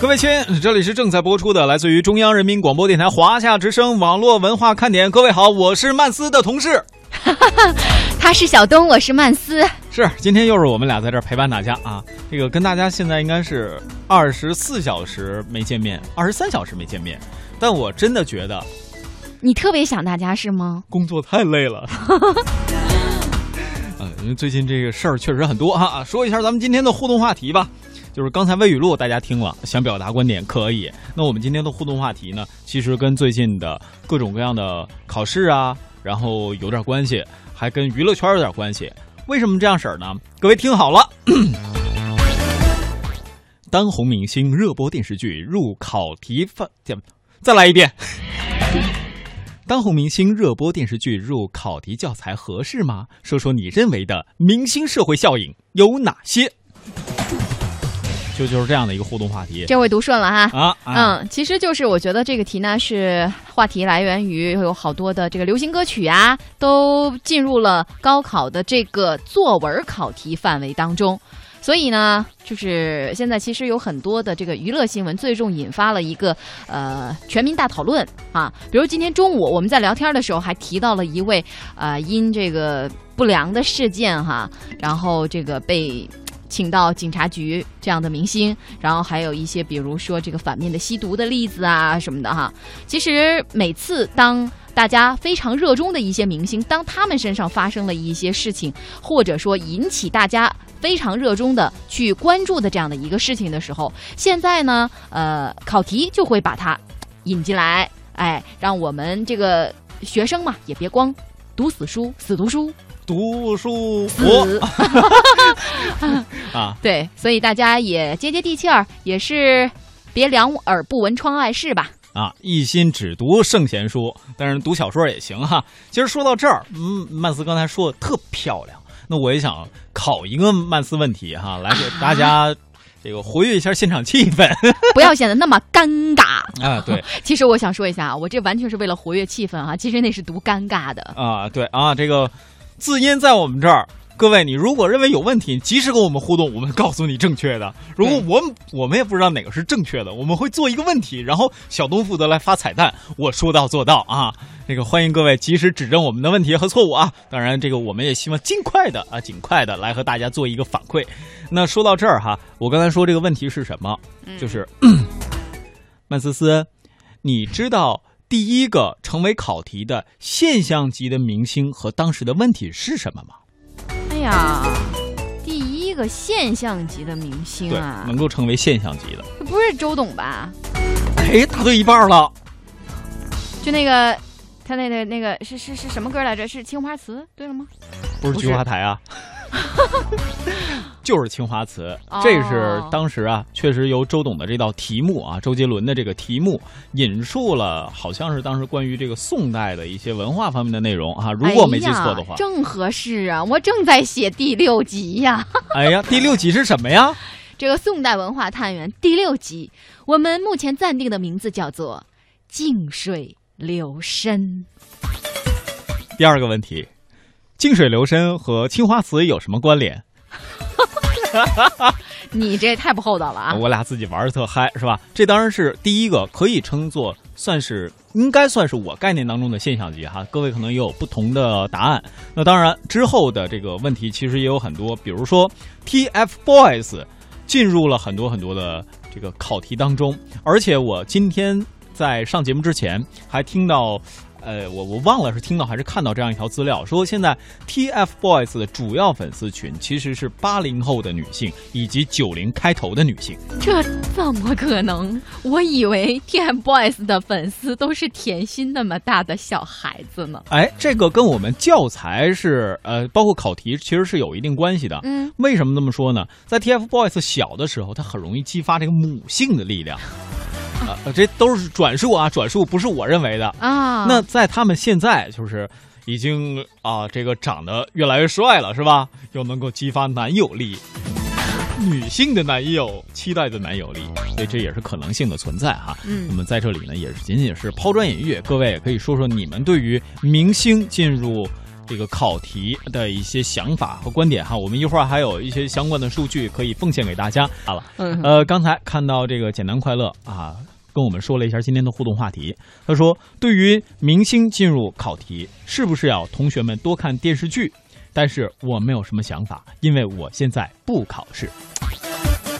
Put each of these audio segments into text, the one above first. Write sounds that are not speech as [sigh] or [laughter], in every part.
各位亲，这里是正在播出的，来自于中央人民广播电台华夏之声网络文化看点。各位好，我是曼斯的同事，[laughs] 他是小东，我是曼斯。是，今天又是我们俩在这儿陪伴大家啊。这个跟大家现在应该是二十四小时没见面，二十三小时没见面，但我真的觉得你特别想大家是吗？工作太累了。[laughs] 呃，因为最近这个事儿确实很多哈。说一下咱们今天的互动话题吧，就是刚才微语录大家听了，想表达观点可以。那我们今天的互动话题呢，其实跟最近的各种各样的考试啊，然后有点关系，还跟娱乐圈有点关系。为什么这样式儿呢？各位听好了，当红明星热播电视剧入考题范，再来一遍。当红明星热播电视剧入考题教材合适吗？说说你认为的明星社会效应有哪些？就就是这样的一个互动话题。这回读顺了哈啊，嗯，其实就是我觉得这个题呢是话题来源于有好多的这个流行歌曲啊，都进入了高考的这个作文考题范围当中。所以呢，就是现在其实有很多的这个娱乐新闻，最终引发了一个呃全民大讨论啊。比如今天中午我们在聊天的时候，还提到了一位呃因这个不良的事件哈，然后这个被请到警察局这样的明星，然后还有一些比如说这个反面的吸毒的例子啊什么的哈。其实每次当大家非常热衷的一些明星，当他们身上发生了一些事情，或者说引起大家。非常热衷的去关注的这样的一个事情的时候，现在呢，呃，考题就会把它引进来，哎，让我们这个学生嘛，也别光读死书，死读书，读书死啊，对，所以大家也接接地气儿，也是别两耳不闻窗外事吧。啊，一心只读圣贤书，但是读小说也行哈。其实说到这儿，嗯，曼斯刚才说的特漂亮。那我也想考一个曼斯问题哈，来给大家这个活跃一下现场气氛，[laughs] 不要显得那么尴尬啊。对，[laughs] 其实我想说一下啊，我这完全是为了活跃气氛啊，其实那是读尴尬的啊。对啊，这个字音在我们这儿。各位，你如果认为有问题，及时跟我们互动，我们告诉你正确的。如果我我们也不知道哪个是正确的，我们会做一个问题，然后小东负责来发彩蛋。我说到做到啊！[laughs] 这个欢迎各位及时指正我们的问题和错误啊！当然，这个我们也希望尽快的啊，尽快的来和大家做一个反馈。那说到这儿哈，我刚才说这个问题是什么？就是 [clears throat] 曼思思，你知道第一个成为考题的现象级的明星和当时的问题是什么吗？哎呀，第一个现象级的明星啊，能够成为现象级的，他不是周董吧？哎，答对一半了。就那个，他那个那个是是是什么歌来着？是青花瓷，对了吗？不是菊花台啊。[laughs] 就是青花瓷，这是当时啊，确实由周董的这道题目啊，周杰伦的这个题目引述了，好像是当时关于这个宋代的一些文化方面的内容啊，如果没记错的话，正合适啊，我正在写第六集呀。[laughs] 哎呀，第六集是什么呀？这个宋代文化探源第六集，我们目前暂定的名字叫做《静水流深》。第二个问题。静水流深和青花瓷有什么关联？[laughs] 你这也太不厚道了啊！[laughs] 我俩自己玩的特嗨，是吧？这当然是第一个，可以称作算是应该算是我概念当中的现象级哈。各位可能也有不同的答案。那当然之后的这个问题其实也有很多，比如说 TFBOYS 进入了很多很多的这个考题当中，而且我今天在上节目之前还听到。呃，我我忘了是听到还是看到这样一条资料，说现在 TFBOYS 的主要粉丝群其实是八零后的女性以及九零开头的女性。这怎么可能？我以为 TFBOYS 的粉丝都是甜心那么大的小孩子呢。哎，这个跟我们教材是呃，包括考题其实是有一定关系的。嗯，为什么这么说呢？在 TFBOYS 小的时候，他很容易激发这个母性的力量。啊，这都是转述啊，转述不是我认为的啊。那在他们现在就是已经啊，这个长得越来越帅了，是吧？又能够激发男友力，女性的男友期待的男友力，所以这也是可能性的存在哈。嗯，那么在这里呢，也是仅仅是抛砖引玉，各位也可以说说你们对于明星进入这个考题的一些想法和观点哈。我们一会儿还有一些相关的数据可以奉献给大家。好了，嗯呃，刚才看到这个简单快乐啊，跟我们说了一下今天的互动话题。他说，对于明星进入考题，是不是要同学们多看电视剧？但是我没有什么想法，因为我现在不考试。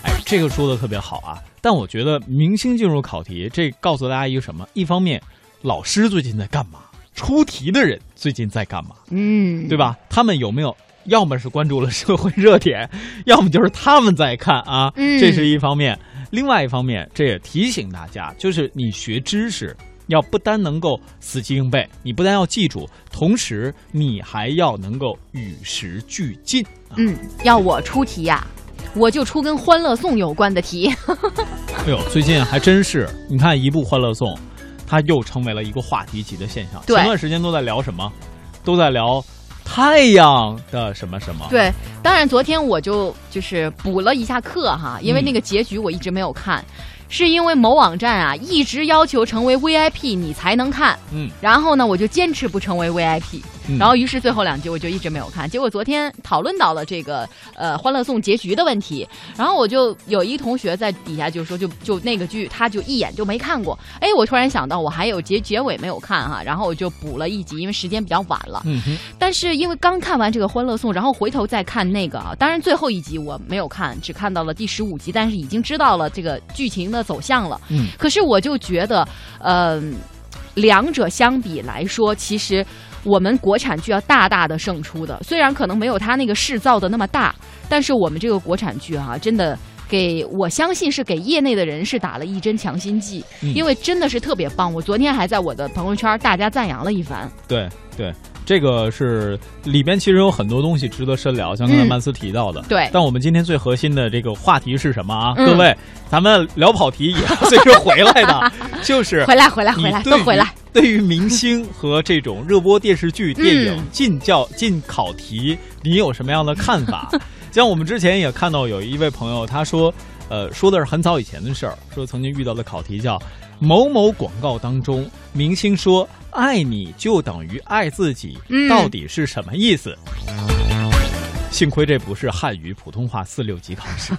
哎，这个说的特别好啊！但我觉得明星进入考题，这告诉大家一个什么？一方面，老师最近在干嘛？出题的人最近在干嘛？嗯，对吧？他们有没有？要么是关注了社会热点，[laughs] 要么就是他们在看啊。嗯这是一方面。另外一方面，这也提醒大家，就是你学知识要不单能够死记硬背，你不但要记住，同时你还要能够与时俱进。啊、嗯，要我出题呀、我就出跟《欢乐颂》有关的题。[laughs] [laughs] 哎呦，最近还真是，你看一部《欢乐颂》，它又成为了一个话题级的现象。对前段时间都在聊什么？都在聊太阳的什么什么。对，当然昨天我就就是补了一下课哈，因为嗯那个结局我一直没有看，是因为某网站啊一直要求成为 VIP 你才能看，嗯，然后呢我就坚持不成为 VIP，、嗯然后于是最后两集我就一直没有看，结果昨天讨论到了这个呃《欢乐颂》结局的问题，然后我就有一同学在底下就说就就那个剧他就一眼就没看过，哎，我突然想到我还有结结尾没有看哈，然后我就补了一集，因为时间比较晚了。嗯哼，但是因为刚看完这个《欢乐颂》，然后回头再看那个啊，当然最后一集我没有看，只看到了第十五集，但是已经知道了这个剧情的走向了。嗯，可是我就觉得，嗯、两者相比来说，其实我们国产剧要大大的胜出的。虽然可能没有它那个势造的那么大，但是我们这个国产剧啊，真的。给我相信是给业内的人士打了一针强心剂，嗯因为真的是特别棒。我昨天还在我的朋友圈大家赞扬了一番。对对，这个是里边其实有很多东西值得深聊，像刚才嗯曼斯提到的。对但我们今天最核心的这个话题是什么啊？嗯各位，咱们聊跑题也要随时回来的，[laughs] 就是回来，回来，回来，都回来。对于明星和这种热播电视剧、电影嗯进教进考题，你有什么样的看法？[laughs] 像我们之前也看到有一位朋友，他说，呃，说的是很早以前的事儿，说曾经遇到的考题叫某某广告当中，明星说“爱你就等于爱自己”，嗯到底是什么意思？幸亏这不是汉语普通话四六级考试。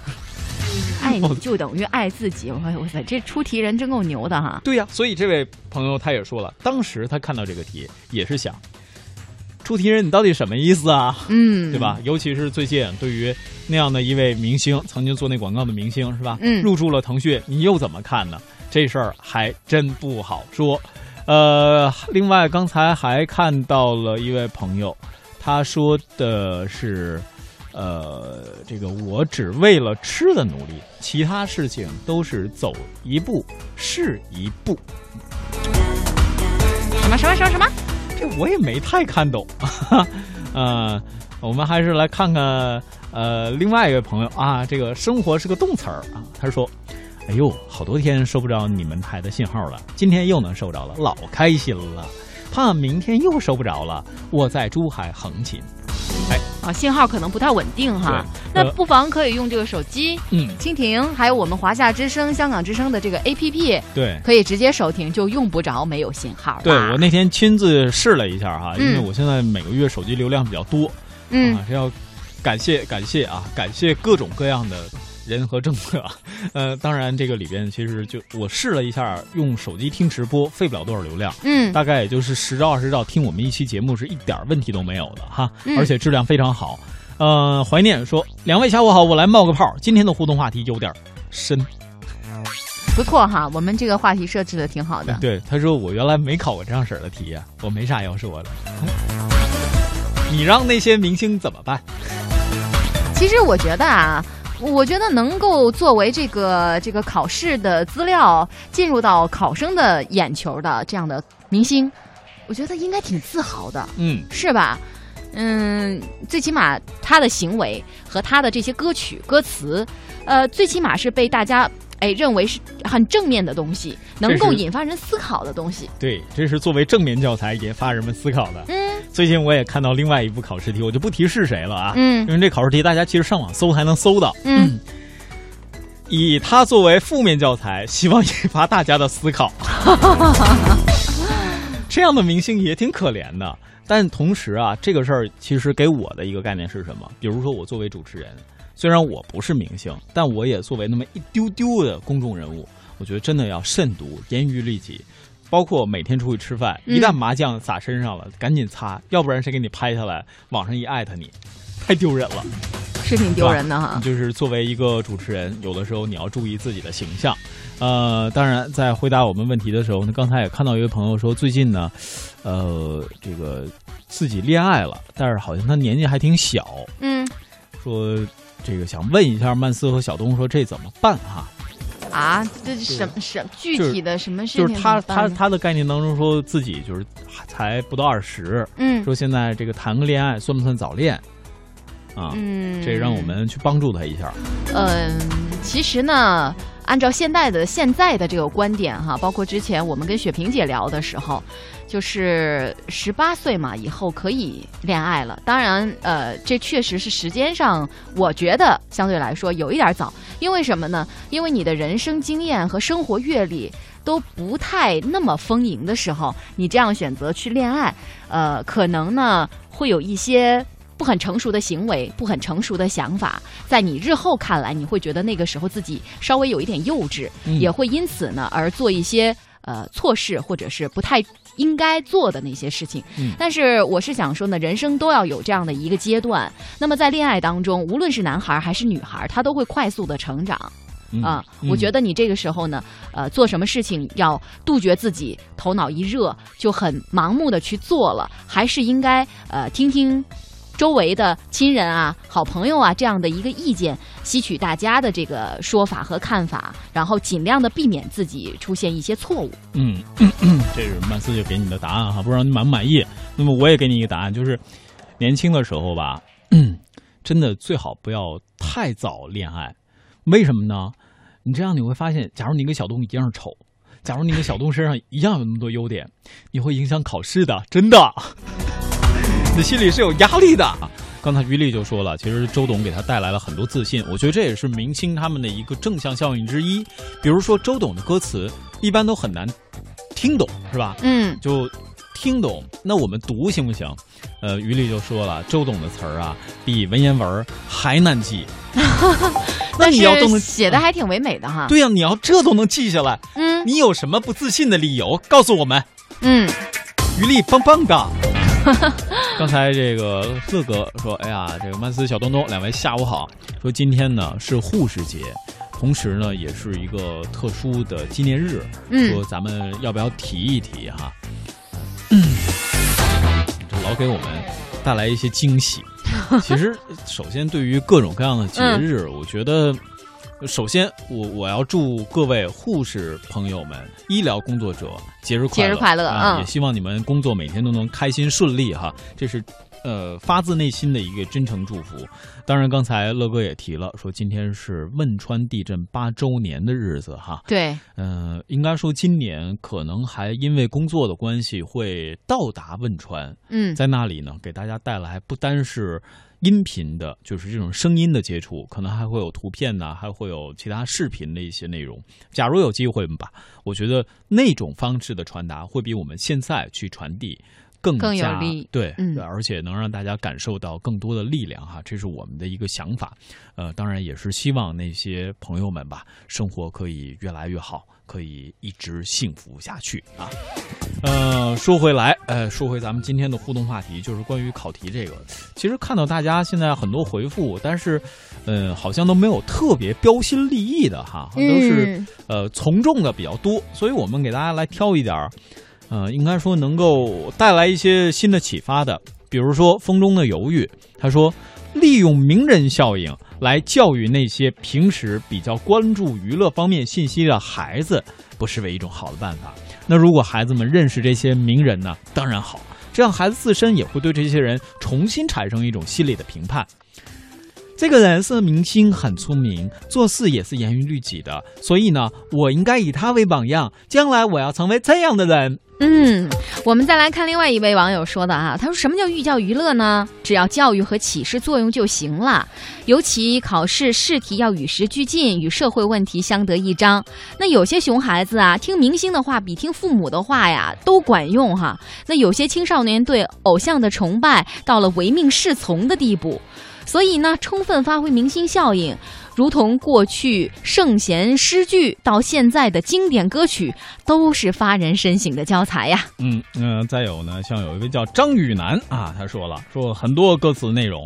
爱你就等于爱自己。我我塞，这出题人真够牛的哈！对呀、所以这位朋友他也说了，当时他看到这个题也是想，出题人你到底什么意思啊？嗯，对？吧？尤其是最近对于那样的一位明星，曾经做那广告的明星是吧？嗯入驻了腾讯，你又怎么看呢？这事儿还真不好说。呃，另外刚才还看到了一位朋友，他说的是。呃，这个我只为了吃的努力，其他事情都是走一步是一步。什么什么什么什么？这我也没太看懂。[laughs] 呃，我们还是来看看呃另外一位朋友啊，这个生活是个动词儿啊，他说：“哎呦，好多天收不着你们台的信号了，今天又能收着了，老开心了。怕明天又收不着了，我在珠海横琴。啊，信号可能不太稳定哈。那不妨可以用这个手机。嗯，蜻蜓，还有我们华夏之声、香港之声的这个 APP，对。可以直接收听，就用不着没有信号。对我那天亲自试了一下哈，因为嗯我现在每个月手机流量比较多，嗯啊，这要感谢感谢啊，感谢各种各样的人和政策。呃，当然这个里边其实就我试了一下，用手机听直播费不了多少流量，嗯大概也就是十兆二十兆听我们一期节目是一点问题都没有的哈，嗯而且质量非常好。呃，怀念说，两位下午好，我来冒个泡。今天的互动话题有点深，不错哈，我们这个话题设置的挺好的。对，他说我原来没考过这样式儿的题呀、我没啥要说的。[laughs] 你让那些明星怎么办？其实我觉得啊，我觉得能够作为这个这个考试的资料进入到考生的眼球的这样的明星，我觉得应该挺自豪的，嗯，是吧？嗯，最起码他的行为和他的这些歌曲歌词，呃，最起码是被大家哎认为是很正面的东西，能够引发人思考的东西。对，这是作为正面教材引发人们思考的。嗯最近我也看到另外一部考试题，我就不提是谁了啊，嗯因为这考试题大家其实上网搜还能搜到。嗯，以它作为负面教材，希望引发大家的思考。[laughs] 这样的明星也挺可怜的，但同时啊，这个事儿其实给我的一个概念是什么？比如说，我作为主持人，虽然我不是明星，但我也作为那么一丢丢的公众人物，我觉得真的要慎独，严于律己。包括每天出去吃饭，嗯一旦麻酱洒身上了，赶紧擦，要不然谁给你拍下来，网上一艾特你，太丢人了。是挺丢人的哈。就是作为一个主持人，有的时候你要注意自己的形象。呃，当然，在回答我们问题的时候呢，刚才也看到一位朋友说，最近呢，呃，这个自己恋爱了，但是好像他年纪还挺小，嗯说这个想问一下曼斯和小东，说这怎么办哈？啊，这是什么什具体的什么事情就是他他他的概念当中说自己就是才不到二十，嗯说现在这个谈个恋爱算不算早恋啊？嗯，这让我们去帮助他一下。嗯，其实呢，按照现代的现在的这个观点哈，包括之前我们跟雪萍姐聊的时候，就是十八岁嘛以后可以恋爱了。当然，呃，这确实是时间上，我觉得相对来说有一点早。因为什么呢？因为你的人生经验和生活阅历都不太那么丰盈的时候，你这样选择去恋爱，呃，可能呢会有一些不很成熟的行为、不很成熟的想法，在你日后看来，你会觉得那个时候自己稍微有一点幼稚，嗯也会因此呢而做一些呃错事或者是不太应该做的那些事情。嗯但是我是想说呢，人生都要有这样的一个阶段。那么在恋爱当中，无论是男孩还是女孩，他都会快速的成长。嗯啊，我觉得得你这个时候呢，呃，做什么事情要杜绝自己头脑一热就很盲目的去做了，还是应该呃听听周围的亲人啊、好朋友啊这样的一个意见，吸取大家的这个说法和看法，然后尽量的避免自己出现一些错误。嗯，这是曼斯就给你的答案哈，不知道你满不满意？那么我也给你一个答案，就是年轻的时候吧，[clears throat] 真的最好不要太早恋爱。为什么呢？你这样你会发现，假如你跟小东一样丑，假如你跟小东身上一样有那么多优点，你会影响考试的，真的。你心里是有压力的。刚才于丽就说了，其实周董给他带来了很多自信，我觉得这也是明星他们的一个正向效应之一。比如说周董的歌词一般都很难听懂，是吧？嗯，就听懂，那我们读行不行？呃，于丽就说了，周董的词儿啊，比文言文还难记。[laughs] 那你要都能写的还挺唯美的哈。对呀、你要这都能记下来，嗯你有什么不自信的理由？告诉我们。嗯，于丽棒棒的。[laughs] 刚才这个乐哥说：“哎呀，这个曼斯小东东，两位下午好。说今天呢是护士节，同时呢也是一个特殊的纪念日。嗯说咱们要不要提一提哈？嗯，这老给我们带来一些惊喜。[laughs] 其实，首先对于各种各样的节日，我觉得。”首先，我我要祝各位护士朋友们、医疗工作者节日快乐！节日快乐啊！嗯也希望你们工作每天都能开心顺利哈，这是呃发自内心的一个真诚祝福。当然，刚才乐哥也提了，说今天是汶川地震八周年的日子哈。对，嗯、应该说今年可能还因为工作的关系会到达汶川，嗯在那里呢给大家带来不单是。音频的，就是这种声音的接触，可能还会有图片呐、还会有其他视频的一些内容。假如有机会吧，我觉得那种方式的传达会比我们现在去传递更更有加力对，嗯对而且能让大家感受到更多的力量哈，这是我们的一个想法。呃，当然也是希望那些朋友们吧，生活可以越来越好，可以一直幸福下去啊。呃，说回来，呃，说回咱们今天的互动话题，就是关于考题这个。其实看到大家现在很多回复，但是，呃，好像都没有特别标新立异的哈，都是、嗯呃从众的比较多，所以我们给大家来挑一点儿，呃，应该说能够带来一些新的启发的。比如说《风中的犹豫》，他说利用名人效应来教育那些平时比较关注娱乐方面信息的孩子，不失为一种好的办法。那如果孩子们认识这些名人呢，当然好，这样孩子自身也会对这些人重新产生一种心理的评判。这个人是明星，很出名，做事也是严于律己的，所以呢，我应该以他为榜样，将来我要成为这样的人。嗯，我们再来看另外一位网友说的啊，他说什么叫寓教于乐呢？只要教育和启示作用就行了，尤其考试试题要与时俱进，与社会问题相得益彰。那有些熊孩子啊，听明星的话比听父母的话呀都管用哈。那有些青少年对偶像的崇拜到了唯命是从的地步。所以呢，充分发挥明星效应，如同过去圣贤诗句到现在的经典歌曲，都是发人深省的教材呀。嗯嗯，再有呢，像有一位叫张宇南啊，他说了，说很多歌词内容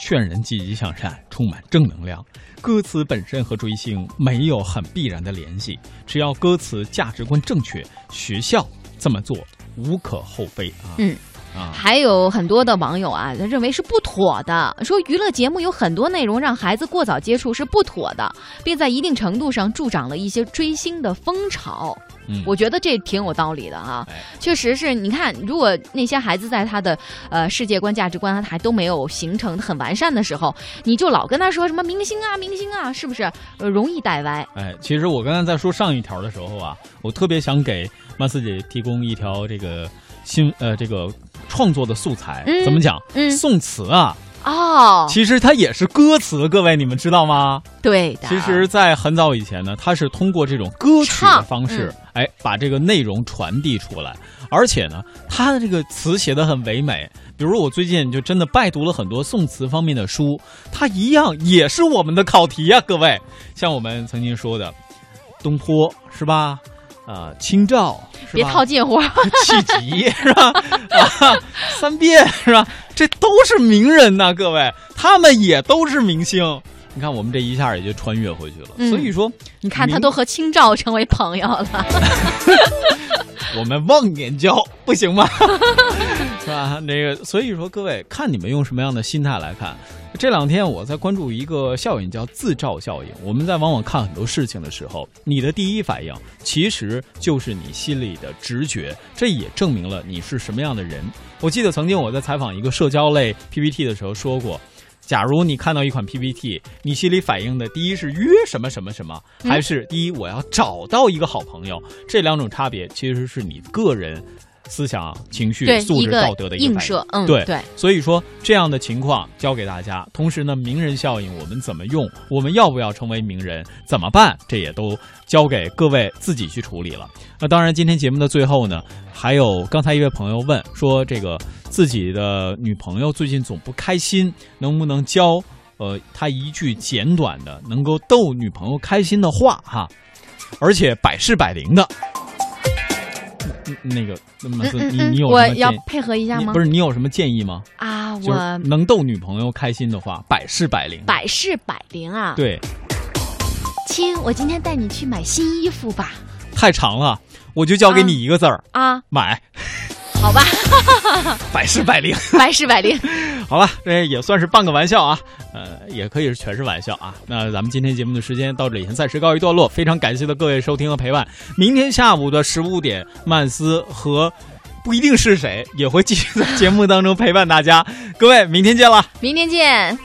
劝人积极向善，充满正能量。歌词本身和追星没有很必然的联系，只要歌词价值观正确，学校这么做无可厚非啊。嗯。还有很多的网友啊，他认为是不妥的，说娱乐节目有很多内容让孩子过早接触是不妥的，并在一定程度上助长了一些追星的风潮。嗯，我觉得这挺有道理的啊，确实是你看，如果那些孩子在他的呃世界观、价值观还都没有形成很完善的时候，你就老跟他说什么明星啊、明星啊，是不是呃容易带歪？哎，其实我刚才在说上一条的时候啊，我特别想给曼斯姐提供一条这个新呃这个。创作的素材怎么讲？嗯宋词啊，哦，其实它也是歌词，各位你们知道吗？对的。其实，在很早以前呢，它是通过这种歌曲的方式，哎，把这个内容传递出来。而且呢，它的这个词写的很唯美。比如我最近就真的拜读了很多宋词方面的书，它一样也是我们的考题呀，各位。像我们曾经说的，东坡是吧？啊，清照，别套近乎，[laughs] 气急是吧？啊，三变是吧？这都是名人呐，各位，他们也都是明星。你看，我们这一下也就穿越回去了。所以说，你看他都和清照成为朋友了。[laughs] 我们忘年交不行吗？是 [laughs] 吧？那个，所以说，各位看你们用什么样的心态来看。这两天我在关注一个效应，叫自照效应。我们在往往看很多事情的时候，你的第一反应其实就是你心里的直觉，这也证明了你是什么样的人。我记得曾经我在采访一个社交类 PPT 的时候说过，假如你看到一款 PPT，你心里反应的第一是约什么什么什么，还是第一我要找到一个好朋友？这两种差别其实是你个人。思想、情绪、素质、道德的映射，嗯，对对，所以说这样的情况教给大家。同时呢，名人效应我们怎么用？我们要不要成为名人？怎么办？这也都交给各位自己去处理了。那当然，今天节目的最后呢，还有刚才一位朋友问说，这个自己的女朋友最近总不开心，能不能教呃他一句简短的能够逗女朋友开心的话哈？而且百试百灵的。那个，那么你你有我要配合一下吗？不是，你有什么建议吗？啊，我能逗女朋友开心的话，百试百灵。百试百灵啊！对，亲，我今天带你去买新衣服吧。太长了，我就交给你一个字儿啊，买。好吧，[laughs] 百试百灵，百试百灵。[laughs] 好了，这也算是半个玩笑啊，呃，也可以是全是玩笑啊。那咱们今天节目的时间到这里，先暂时告一段落。非常感谢的各位收听和陪伴。明天下午的十五点，曼斯和不一定是谁也会继续在节目当中陪伴大家。各位，明天见了，明天见。